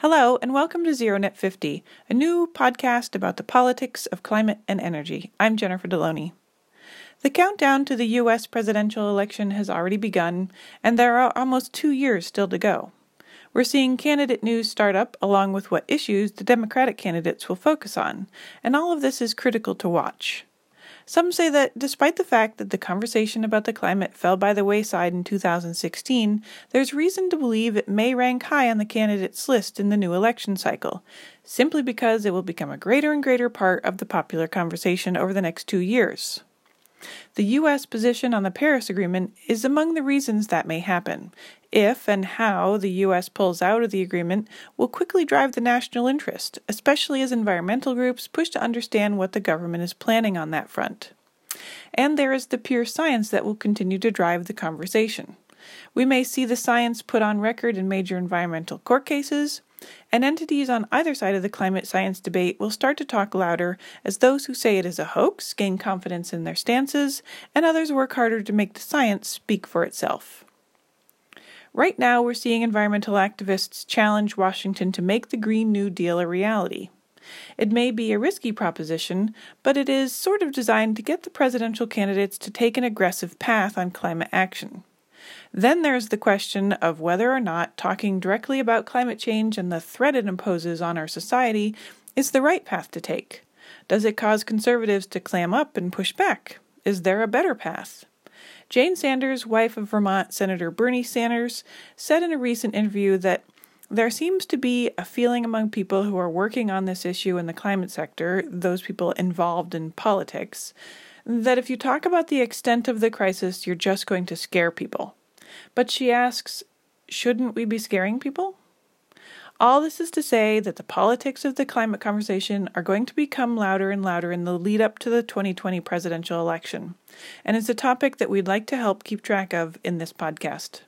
Hello, and welcome to ZeroNet 50, a new podcast about the politics of climate and energy. I'm Jennifer Delony. The countdown to the U.S. presidential election has already begun, and there are almost two years still to go. We're seeing candidate news start up along with what issues the Democratic candidates will focus on, and all of this is critical to watch. Some say that despite the fact that the conversation about the climate fell by the wayside in 2016, there's reason to believe it may rank high on the candidates list in the new election cycle, simply because it will become a greater and greater part of the popular conversation over the next two years. The U.S. position on the Paris Agreement is among the reasons that may happen. If and how the U.S. pulls out of the agreement will quickly drive the national interest, especially as environmental groups push to understand what the government is planning on that front. And there is the pure science that will continue to drive the conversation. We may see the science put on record in major environmental court cases, and entities on either side of the climate science debate will start to talk louder as those who say it is a hoax gain confidence in their stances, and others work harder to make the science speak for itself. Right now, we're seeing environmental activists challenge Washington to make the Green New Deal a reality. It may be a risky proposition, but it is sort of designed to get the presidential candidates to take an aggressive path on climate action. Then there's the question of whether or not talking directly about climate change and the threat it imposes on our society is the right path to take. Does it cause conservatives to clam up and push back? Is there a better path? Jane Sanders, wife of Vermont Senator Bernie Sanders, said in a recent interview that there seems to be a feeling among people who are working on this issue in the climate sector, those people involved in politics, that if you talk about the extent of the crisis, you're just going to scare people. But she asks, shouldn't we be scaring people? All this is to say that the politics of the climate conversation are going to become louder and louder in the lead up to the 2020 presidential election, and it's a topic that we'd like to help keep track of in this podcast.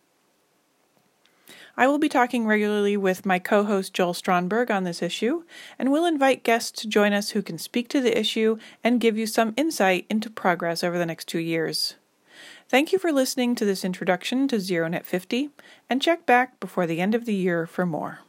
I will be talking regularly with my co host Joel Stronberg on this issue, and we'll invite guests to join us who can speak to the issue and give you some insight into progress over the next two years. Thank you for listening to this introduction to ZeroNet 50, and check back before the end of the year for more.